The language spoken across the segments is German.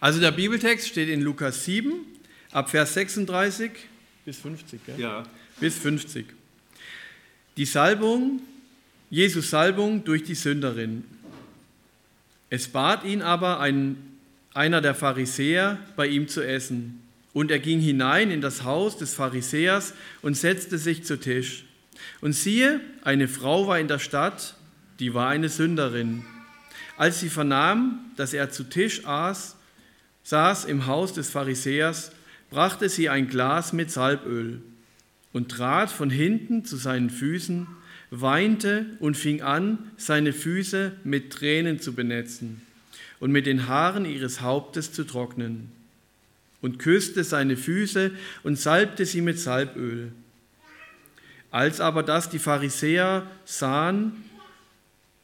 Also der Bibeltext steht in Lukas 7, ab Vers 36 bis 50. Gell? Ja. Bis 50. Die Salbung, Jesus Salbung durch die Sünderin. Es bat ihn aber ein, einer der Pharisäer, bei ihm zu essen. Und er ging hinein in das Haus des Pharisäers und setzte sich zu Tisch. Und siehe, eine Frau war in der Stadt, die war eine Sünderin. Als sie vernahm, dass er zu Tisch aß, saß im Haus des Pharisäers, brachte sie ein Glas mit Salböl und trat von hinten zu seinen Füßen, weinte und fing an, seine Füße mit Tränen zu benetzen und mit den Haaren ihres Hauptes zu trocknen und küsste seine Füße und salbte sie mit Salböl. Als aber das die Pharisäer sahen,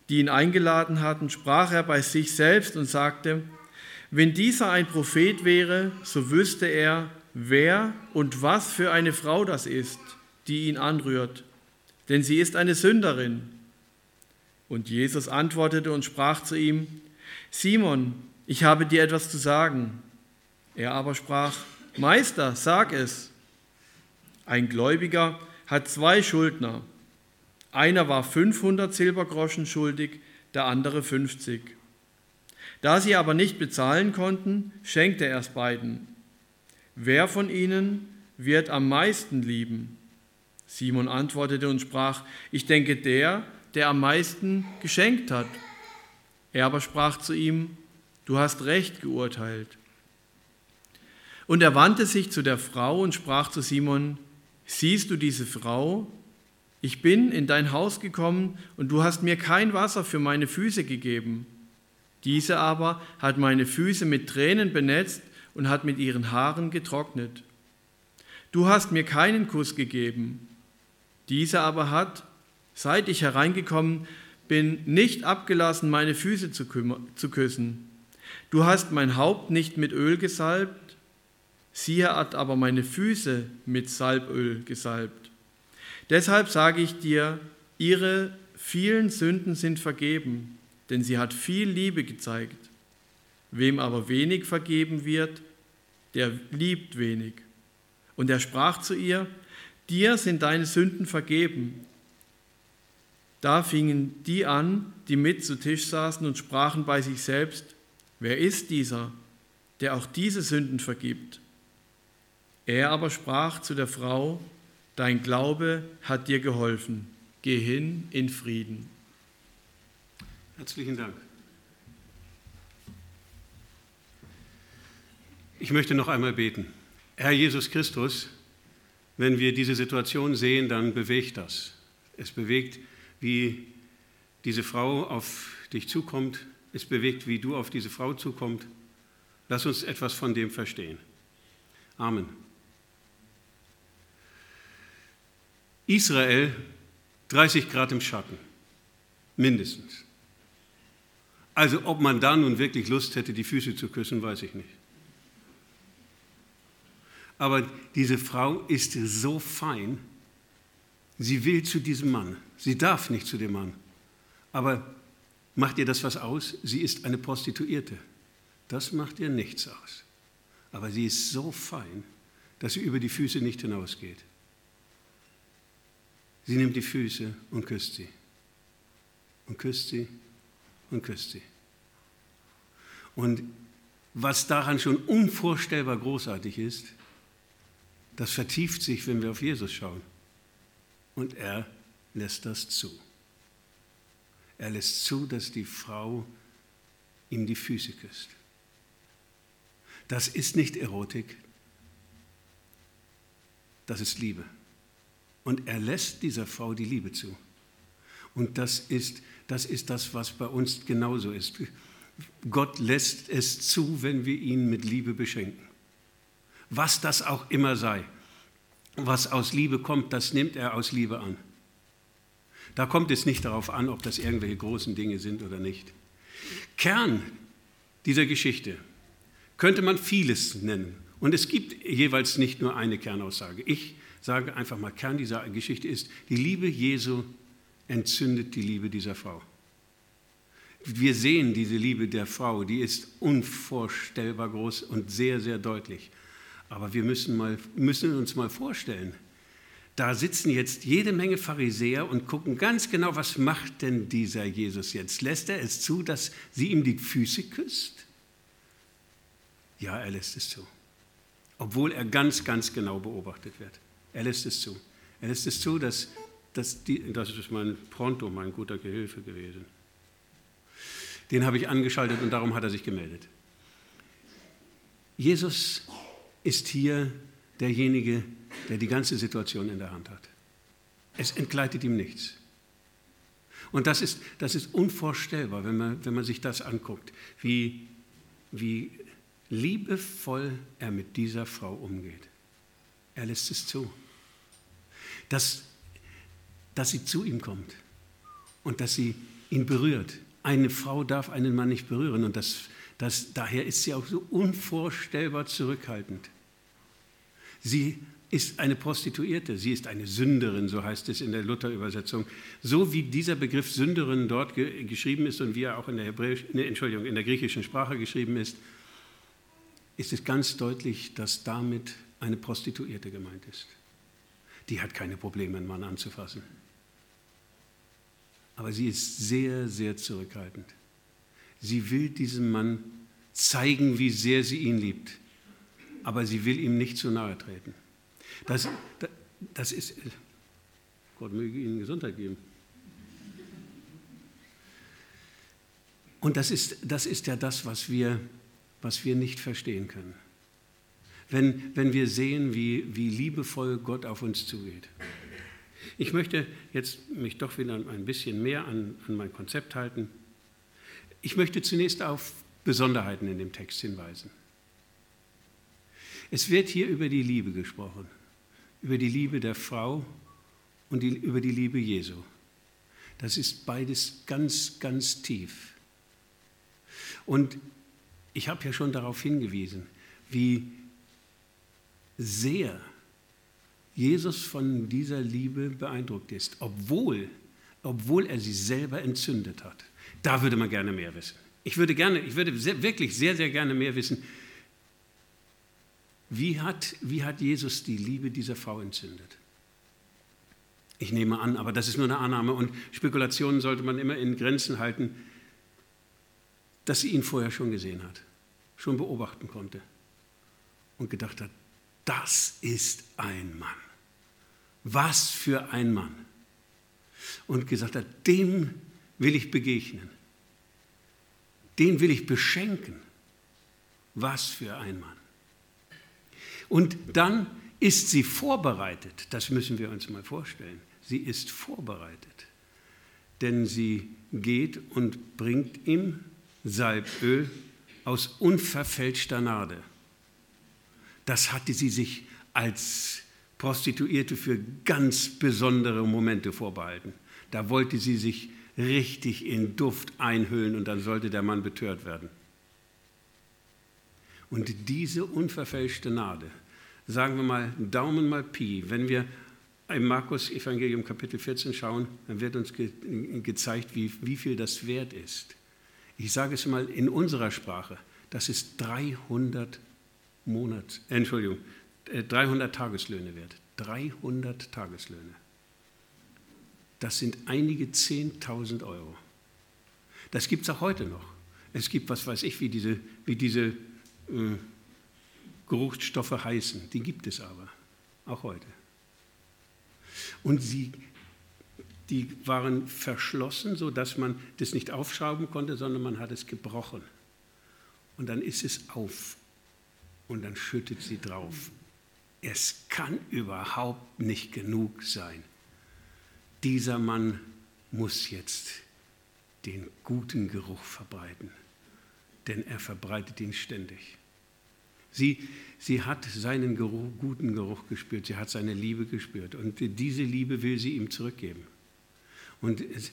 die ihn eingeladen hatten, sprach er bei sich selbst und sagte, wenn dieser ein Prophet wäre, so wüsste er, wer und was für eine Frau das ist, die ihn anrührt, denn sie ist eine Sünderin. Und Jesus antwortete und sprach zu ihm, Simon, ich habe dir etwas zu sagen. Er aber sprach, Meister, sag es. Ein Gläubiger hat zwei Schuldner. Einer war 500 Silbergroschen schuldig, der andere 50. Da sie aber nicht bezahlen konnten, schenkte er es beiden. Wer von ihnen wird am meisten lieben? Simon antwortete und sprach, ich denke der, der am meisten geschenkt hat. Er aber sprach zu ihm, du hast recht geurteilt. Und er wandte sich zu der Frau und sprach zu Simon, siehst du diese Frau? Ich bin in dein Haus gekommen und du hast mir kein Wasser für meine Füße gegeben. Diese aber hat meine Füße mit Tränen benetzt und hat mit ihren Haaren getrocknet. Du hast mir keinen Kuss gegeben. Diese aber hat, seit ich hereingekommen bin, nicht abgelassen, meine Füße zu, zu küssen. Du hast mein Haupt nicht mit Öl gesalbt, sie hat aber meine Füße mit Salböl gesalbt. Deshalb sage ich dir, ihre vielen Sünden sind vergeben, denn sie hat viel Liebe gezeigt. Wem aber wenig vergeben wird, der liebt wenig. Und er sprach zu ihr, dir sind deine Sünden vergeben. Da fingen die an, die mit zu Tisch saßen und sprachen bei sich selbst, wer ist dieser, der auch diese Sünden vergibt? Er aber sprach zu der Frau, dein Glaube hat dir geholfen, geh hin in Frieden. Herzlichen Dank. Ich möchte noch einmal beten. Herr Jesus Christus, wenn wir diese Situation sehen, dann bewegt das. Es bewegt, wie diese Frau auf dich zukommt. Es bewegt, wie du auf diese Frau zukommst. Lass uns etwas von dem verstehen. Amen. Israel 30 Grad im Schatten, mindestens. Also ob man da nun wirklich Lust hätte, die Füße zu küssen, weiß ich nicht. Aber diese Frau ist so fein, sie will zu diesem Mann. Sie darf nicht zu dem Mann. Aber macht ihr das was aus? Sie ist eine Prostituierte. Das macht ihr nichts aus. Aber sie ist so fein, dass sie über die Füße nicht hinausgeht. Sie nimmt die Füße und küsst sie. Und küsst sie und küsst sie. Und was daran schon unvorstellbar großartig ist, das vertieft sich, wenn wir auf Jesus schauen. Und er lässt das zu. Er lässt zu, dass die Frau ihm die Füße küsst. Das ist nicht Erotik, das ist Liebe. Und er lässt dieser Frau die Liebe zu. Und das ist, das ist das, was bei uns genauso ist. Gott lässt es zu, wenn wir ihn mit Liebe beschenken was das auch immer sei. Was aus Liebe kommt, das nimmt er aus Liebe an. Da kommt es nicht darauf an, ob das irgendwelche großen Dinge sind oder nicht. Kern dieser Geschichte könnte man vieles nennen. Und es gibt jeweils nicht nur eine Kernaussage. Ich sage einfach mal, Kern dieser Geschichte ist, die Liebe Jesu entzündet die Liebe dieser Frau. wir sehen diese Liebe der Frau, die ist unvorstellbar groß und sehr, sehr deutlich. Aber wir müssen, mal, müssen uns mal vorstellen, da sitzen jetzt jede Menge Pharisäer und gucken ganz genau, was macht denn dieser Jesus jetzt? Lässt er es zu, dass sie ihm die Füße küsst? Ja, er lässt es zu. Obwohl er ganz, ganz genau beobachtet wird. Er lässt es zu. Er lässt es zu, dass, die, das ist mein Pronto, mein guter Gehilfe gewesen. Den habe ich angeschaltet und darum hat er sich gemeldet. Jesus ist hier derjenige, der die ganze Situation in der Hand hat. Es entgleitet ihm nichts. Und das ist, das ist unvorstellbar, wenn man, wenn man sich das anguckt, wie, wie liebevoll er mit dieser Frau umgeht. Er lässt es zu, dass, dass sie zu ihm kommt und dass sie ihn berührt. Eine Frau darf einen Mann nicht berühren und das, das, daher ist sie auch so unvorstellbar zurückhaltend. Sie ist eine Prostituierte, sie ist eine Sünderin, so heißt es in der Luther-Übersetzung. So wie dieser Begriff Sünderin dort ge geschrieben ist und wie er auch in der, Hebräisch, Entschuldigung, in der griechischen Sprache geschrieben ist, ist es ganz deutlich, dass damit eine Prostituierte gemeint ist. Die hat keine Probleme, einen Mann anzufassen. Aber sie ist sehr, sehr zurückhaltend. Sie will diesem Mann zeigen, wie sehr sie ihn liebt. Aber sie will ihm nicht zu nahe treten. Das, das ist, Gott möge Ihnen Gesundheit geben. Und das ist, das ist ja das, was wir was wir nicht verstehen können. Wenn, wenn wir sehen, wie, wie liebevoll Gott auf uns zugeht. Ich möchte jetzt mich doch wieder ein bisschen mehr an, an mein Konzept halten. Ich möchte zunächst auf Besonderheiten in dem Text hinweisen. Es wird hier über die Liebe gesprochen, über die Liebe der Frau und die, über die Liebe Jesu. Das ist beides ganz, ganz tief. Und ich habe ja schon darauf hingewiesen, wie sehr Jesus von dieser Liebe beeindruckt ist, obwohl, obwohl er sie selber entzündet hat. Da würde man gerne mehr wissen. Ich würde, gerne, ich würde sehr, wirklich sehr, sehr gerne mehr wissen, wie hat, wie hat Jesus die Liebe dieser Frau entzündet? Ich nehme an, aber das ist nur eine Annahme und Spekulationen sollte man immer in Grenzen halten, dass sie ihn vorher schon gesehen hat schon beobachten konnte und gedacht hat, das ist ein Mann. Was für ein Mann. Und gesagt hat, dem will ich begegnen. Den will ich beschenken. Was für ein Mann. Und dann ist sie vorbereitet. Das müssen wir uns mal vorstellen. Sie ist vorbereitet. Denn sie geht und bringt ihm Salböl aus unverfälschter Gnade. Das hatte sie sich als Prostituierte für ganz besondere Momente vorbehalten. Da wollte sie sich richtig in Duft einhüllen und dann sollte der Mann betört werden. Und diese unverfälschte Gnade, sagen wir mal Daumen mal Pi, wenn wir im Markus Evangelium Kapitel 14 schauen, dann wird uns ge gezeigt, wie, wie viel das wert ist. Ich sage es mal in unserer Sprache, das ist 300 Monats, äh, Entschuldigung, 300 äh, Tageslöhne wert. 300 Tageslöhne. Das sind einige 10.000 Euro. Das gibt es auch heute noch. Es gibt, was weiß ich, wie diese, wie diese äh, Geruchsstoffe heißen. Die gibt es aber, auch heute. Und sie die waren verschlossen, sodass man das nicht aufschrauben konnte, sondern man hat es gebrochen. Und dann ist es auf und dann schüttet sie drauf. Es kann überhaupt nicht genug sein. Dieser Mann muss jetzt den guten Geruch verbreiten, denn er verbreitet ihn ständig. Sie, sie hat seinen Geruch, guten Geruch gespürt, sie hat seine Liebe gespürt und diese Liebe will sie ihm zurückgeben. Und es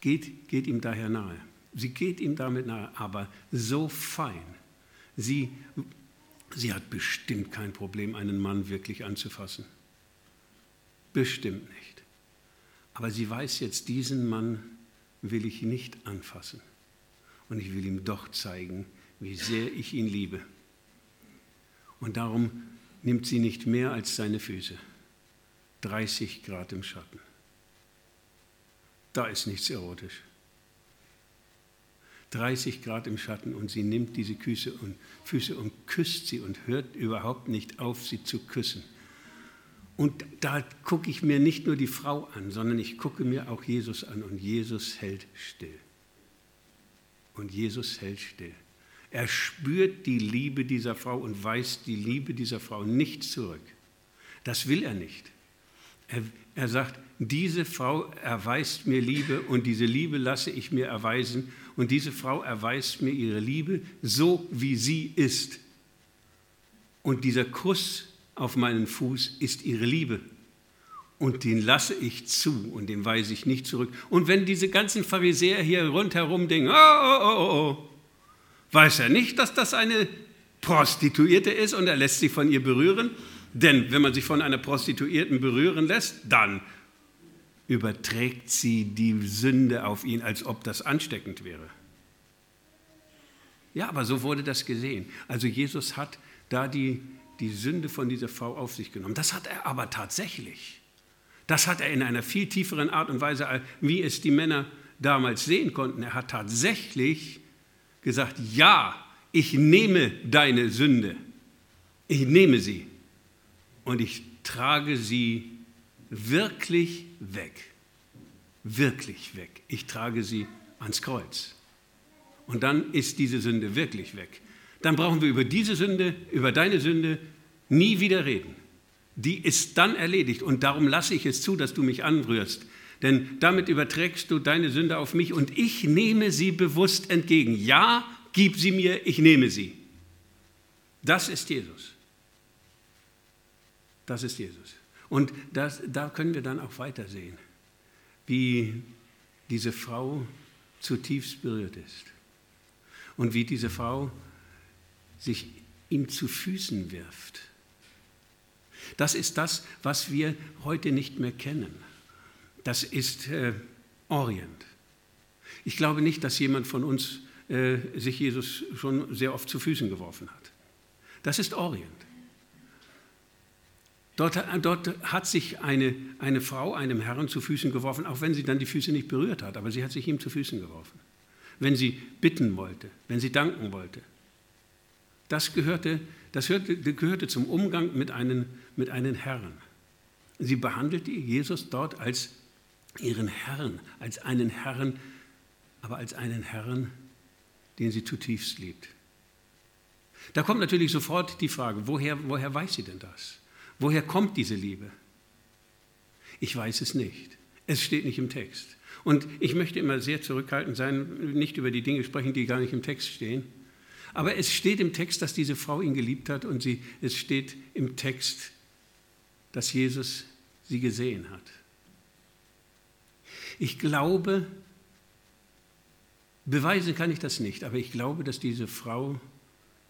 geht, geht ihm daher nahe. Sie geht ihm damit nahe, aber so fein. Sie, sie hat bestimmt kein Problem, einen Mann wirklich anzufassen. Bestimmt nicht. Aber sie weiß jetzt, diesen Mann will ich nicht anfassen. und ich will ihm doch zeigen, wie sehr ich ihn liebe. Und darum nimmt sie nicht mehr als seine Füße. 30 Grad im Schatten. Da ist nichts erotisch. 30 Grad im Schatten und sie nimmt diese Füße und, Füße und küsst sie und hört überhaupt nicht auf, sie zu küssen. Und da gucke ich mir nicht nur die Frau an, sondern ich gucke mir auch Jesus an und Jesus hält still. Und Jesus hält still. Er spürt die Liebe dieser Frau und weist die Liebe dieser Frau nicht zurück. Das will er nicht. Er, er sagt, diese Frau erweist mir Liebe und diese Liebe lasse ich mir erweisen und diese Frau erweist mir ihre Liebe so, wie sie ist. Und dieser Kuss auf meinen Fuß ist ihre Liebe. Und den lasse ich zu und den weise ich nicht zurück. Und wenn diese ganzen Pharisäer hier rundherum denken, oh, oh, oh, oh, oh weiß er nicht, dass das eine Prostituierte ist und er lässt sich von ihr berühren. Denn wenn man sich von einer Prostituierten berühren lässt, dann überträgt sie die Sünde auf ihn, als ob das ansteckend wäre. Ja, aber so wurde das gesehen. Also Jesus hat da die, die Sünde von dieser Frau auf sich genommen. Das hat er aber tatsächlich. Das hat er in einer viel tieferen Art und Weise, wie es die Männer damals sehen konnten. Er hat tatsächlich gesagt, ja, ich nehme deine Sünde. Ich nehme sie und ich trage sie wirklich weg. Wirklich weg. Ich trage sie ans Kreuz. Und dann ist diese Sünde wirklich weg. Dann brauchen wir über diese Sünde, über deine Sünde nie wieder reden. Die ist dann erledigt und darum lasse ich es zu, dass du mich anrührst. Denn damit überträgst du deine Sünde auf mich und ich nehme sie bewusst entgegen. Ja, gib sie mir, ich nehme sie. Das ist Jesus. Das ist Jesus. Und das, da können wir dann auch weitersehen, wie diese Frau zutiefst berührt ist und wie diese Frau sich ihm zu Füßen wirft. Das ist das, was wir heute nicht mehr kennen. Das ist äh, Orient. Ich glaube nicht, dass jemand von uns äh, sich Jesus schon sehr oft zu Füßen geworfen hat. Das ist Orient. Dort, dort, hat sich eine, eine Frau einem Herrn zu Füßen geworfen, auch wenn sie dann die Füße nicht berührt hat, aber sie hat sich ihm zu Füßen geworfen. Wenn sie bitten wollte, wenn sie danken wollte. Das gehörte, das hörte, gehörte zum Umgang mit einem, mit einem Herrn. Sie behandelte Jesus dort als ihren Herrn, als einen Herrn, aber als einen Herrn, den sie zutiefst liebt. Da kommt natürlich sofort die Frage, woher, woher weiß sie denn das? Woher kommt diese Liebe? Ich weiß es nicht. Es steht nicht im Text. Und ich möchte immer sehr zurückhaltend sein, nicht über die Dinge sprechen, die gar nicht im Text stehen. Aber es steht im Text, dass diese Frau ihn geliebt hat und sie, es steht im Text, dass Jesus sie gesehen hat. Ich glaube, beweisen kann ich das nicht, aber ich glaube, dass diese Frau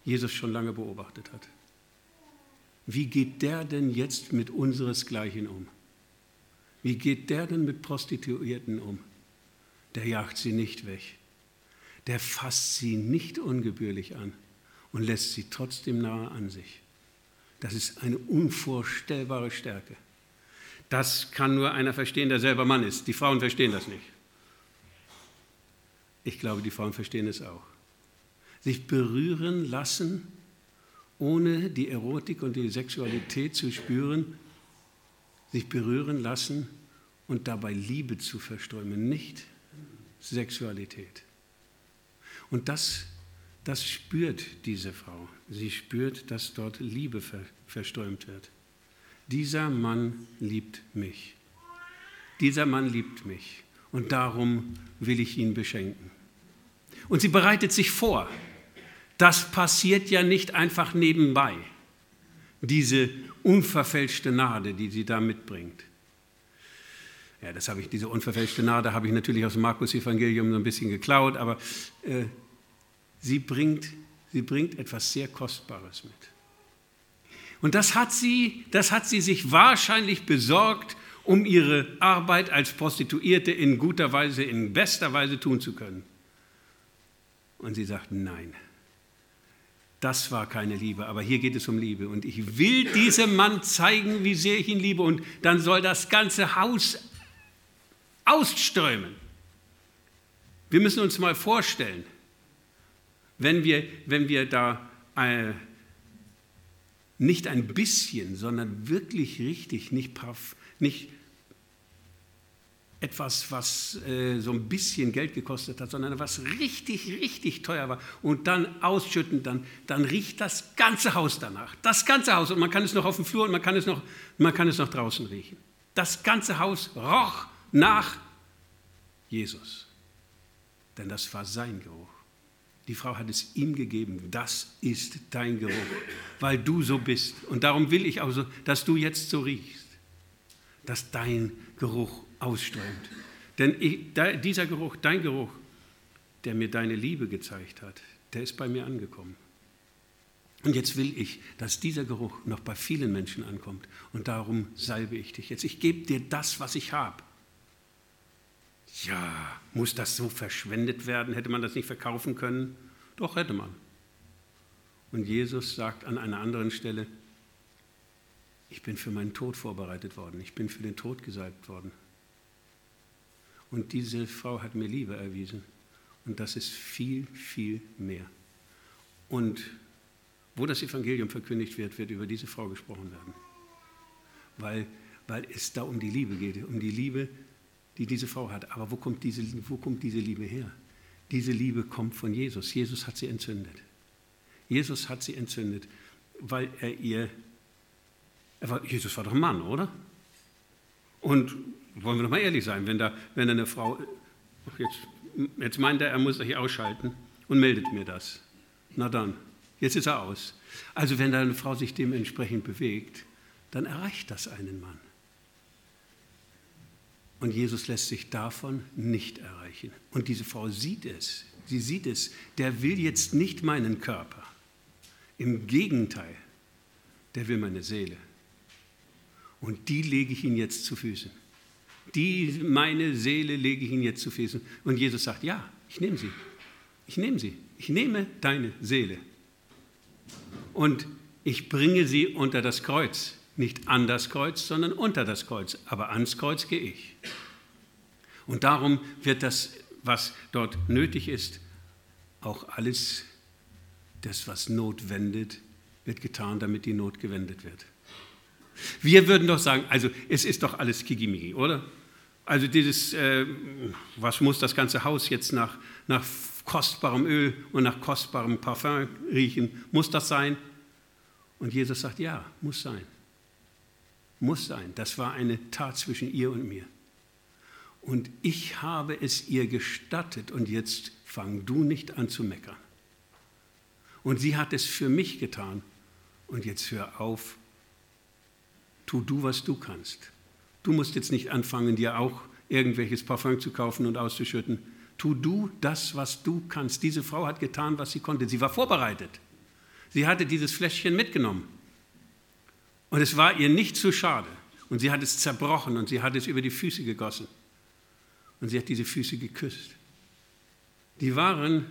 Jesus schon lange beobachtet hat. Wie geht der denn jetzt mit unseresgleichen um? Wie geht der denn mit Prostituierten um? Der jagt sie nicht weg. Der fasst sie nicht ungebührlich an und lässt sie trotzdem nahe an sich. Das ist eine unvorstellbare Stärke. Das kann nur einer verstehen, der selber Mann ist. Die Frauen verstehen das nicht. Ich glaube, die Frauen verstehen es auch. Sich berühren lassen ohne die Erotik und die Sexualität zu spüren, sich berühren lassen und dabei Liebe zu verströmen, nicht Sexualität. Und das, das spürt diese Frau. Sie spürt, dass dort Liebe verströmt wird. Dieser Mann liebt mich. Dieser Mann liebt mich und darum will ich ihn beschenken. Und sie bereitet sich vor. Das passiert ja nicht einfach nebenbei, diese unverfälschte Gnade, die sie da mitbringt. Ja, das habe ich, diese unverfälschte Gnade habe ich natürlich aus dem Markus-Evangelium so ein bisschen geklaut, aber äh, sie, bringt, sie bringt etwas sehr Kostbares mit. Und das hat, sie, das hat sie sich wahrscheinlich besorgt, um ihre Arbeit als Prostituierte in guter Weise, in bester Weise tun zu können. Und sie sagt, nein, das war keine Liebe, aber hier geht es um Liebe. Und ich will diesem Mann zeigen, wie sehr ich ihn liebe. Und dann soll das ganze Haus ausströmen. Wir müssen uns mal vorstellen, wenn wir, wenn wir da äh, nicht ein bisschen, sondern wirklich richtig, nicht, nicht etwas, was äh, so ein bisschen Geld gekostet hat, sondern was richtig, richtig teuer war und dann ausschütten, dann, dann riecht das ganze Haus danach. Das ganze Haus und man kann es noch auf dem Flur und man kann es noch, man kann es noch draußen riechen. Das ganze Haus roch nach Jesus, denn das war sein Geruch. Die Frau hat es ihm gegeben. Das ist dein Geruch, weil du so bist. Und darum will ich auch so, dass du jetzt so riechst, dass dein Geruch ausströmt. Denn ich, da, dieser Geruch, dein Geruch, der mir deine Liebe gezeigt hat, der ist bei mir angekommen. Und jetzt will ich, dass dieser Geruch noch bei vielen Menschen ankommt. Und darum salbe ich dich jetzt. Ich gebe dir das, was ich habe. Ja, muss das so verschwendet werden? Hätte man das nicht verkaufen können? Doch, hätte man. Und Jesus sagt an einer anderen Stelle, ich bin für meinen Tod vorbereitet worden, ich bin für den Tod gesalbt worden. Und diese Frau hat mir Liebe erwiesen. Und das ist viel, viel mehr. Und wo das Evangelium verkündigt wird, wird über diese Frau gesprochen werden. Weil, weil es da um die Liebe geht, um die Liebe, die diese Frau hat. Aber wo kommt diese, wo kommt diese Liebe her? Diese Liebe kommt von Jesus. Jesus hat sie entzündet. Jesus hat sie entzündet, weil er ihr, er war, Jesus war doch ein Mann, oder? Und wollen wir doch mal ehrlich sein, wenn da, wenn da eine Frau, jetzt, jetzt meint er, er muss sich ausschalten und meldet mir das. Na dann, jetzt ist er aus. Also wenn da eine Frau sich dementsprechend bewegt, dann erreicht das einen Mann. Und Jesus lässt sich davon nicht erreichen. Und diese Frau sieht es. Sie sieht es. Der will jetzt nicht meinen Körper. Im Gegenteil, der will meine Seele. Und die lege ich ihm jetzt zu Füßen. Die, meine Seele lege ich ihm jetzt zu Füßen. Und Jesus sagt, ja, ich nehme sie. Ich nehme sie. Ich nehme deine Seele. Und ich bringe sie unter das Kreuz. Nicht an das Kreuz, sondern unter das Kreuz. Aber ans Kreuz gehe ich. Und darum wird das, was dort nötig ist, auch alles, das, was Not wendet, wird getan, damit die Not gewendet wird. Wir würden doch sagen, also es ist doch alles Kigimigi, oder? Also dieses, äh, was muss das ganze Haus jetzt nach, nach kostbarem Öl und nach kostbarem Parfum riechen? Muss das sein? Und Jesus sagt, ja, muss sein. Muss sein. Das war eine Tat zwischen ihr und mir. Und ich habe es ihr gestattet und jetzt fang du nicht an zu meckern. Und sie hat es für mich getan und jetzt hör auf, tu du, was du kannst. Du musst jetzt nicht anfangen, dir auch irgendwelches Parfum zu kaufen und auszuschütten. Tu du das, was du kannst. Diese Frau hat getan, was sie konnte. Sie war vorbereitet. Sie hatte dieses Fläschchen mitgenommen. Und es war ihr nicht zu schade. Und sie hat es zerbrochen und sie hat es über die Füße gegossen. Und sie hat diese Füße geküsst. Die waren,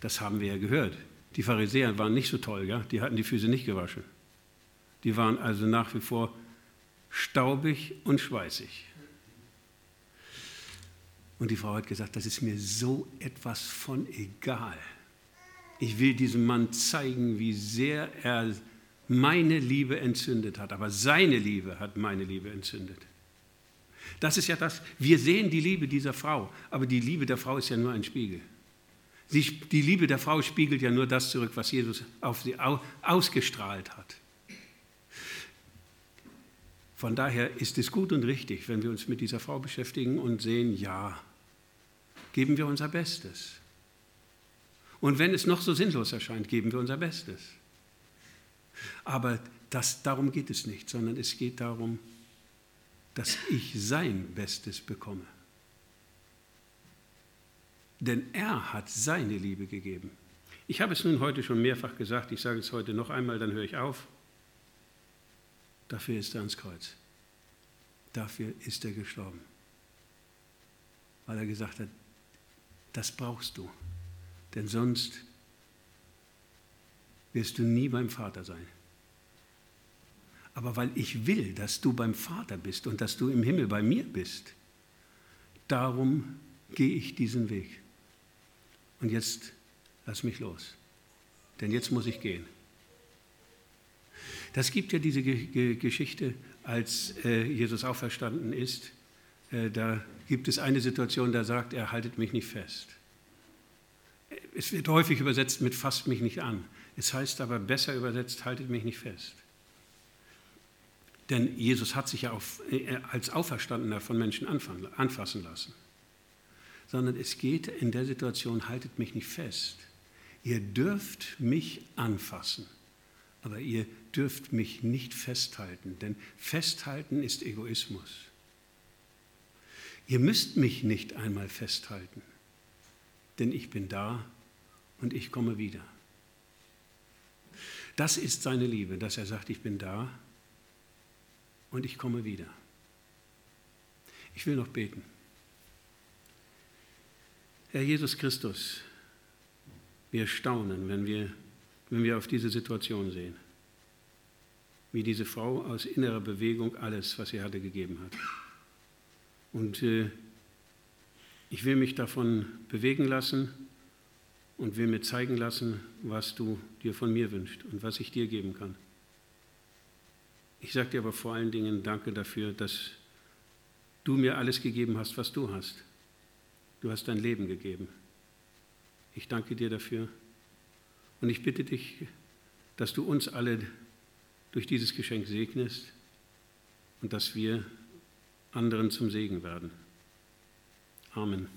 das haben wir ja gehört, die Pharisäer waren nicht so toll, ja? die hatten die Füße nicht gewaschen. Die waren also nach wie vor staubig und schweißig. Und die Frau hat gesagt, das ist mir so etwas von egal. Ich will diesem Mann zeigen, wie sehr er meine Liebe entzündet hat, aber seine Liebe hat meine Liebe entzündet. Das ist ja das, wir sehen die Liebe dieser Frau, aber die Liebe der Frau ist ja nur ein Spiegel. die Liebe der Frau spiegelt ja nur das zurück, was Jesus auf sie ausgestrahlt hat. Von daher ist es gut und richtig, wenn wir uns mit dieser Frau beschäftigen und sehen, ja, geben wir unser Bestes. Und wenn es noch so sinnlos erscheint, geben wir unser Bestes. Aber das, darum geht es nicht, sondern es geht darum, dass ich sein Bestes bekomme. Denn er hat seine Liebe gegeben. Ich habe es nun heute schon mehrfach gesagt, ich sage es heute noch einmal, dann höre ich auf. Dafür ist er ans Kreuz. Dafür ist er gestorben. Weil er gesagt hat, das brauchst du. Denn sonst wirst du nie beim Vater sein. Aber weil ich will, dass du beim Vater bist und dass du im Himmel bei mir bist, darum gehe ich diesen Weg. Und jetzt lass mich los, denn jetzt muss ich gehen. Das gibt ja diese Geschichte, als äh, Jesus auferstanden ist. Äh, da gibt es eine Situation, da sagt er, haltet mich nicht fest. Es wird häufig übersetzt mit fasst mich nicht an. Es heißt aber besser übersetzt, haltet mich nicht fest. Denn Jesus hat sich ja auf, äh, als Auferstandener von Menschen anfassen lassen. Sondern es geht in der Situation, haltet mich nicht fest. Ihr dürft mich anfassen, aber ihr dürft mich nicht festhalten, denn festhalten ist Egoismus. Ihr müsst mich nicht einmal festhalten, denn ich bin da und ich komme wieder. Das ist seine Liebe, dass er sagt, ich bin da und ich komme wieder. Ich will noch beten. Herr Jesus Christus, wir staunen, wenn wir, wenn wir auf diese Situation sehen, wie diese Frau aus innerer Bewegung alles, was sie hatte, gegeben hat. Und äh, ich will mich davon bewegen lassen und will mir zeigen lassen, was du dir von mir wünschst und was ich dir geben kann. Ich sage dir aber vor allen Dingen Danke dafür, dass du mir alles gegeben hast, was du hast. Du hast dein Leben gegeben. Ich danke dir dafür und ich bitte dich, dass du uns alle durch dieses Geschenk segnest und dass wir anderen zum Segen werden. Amen.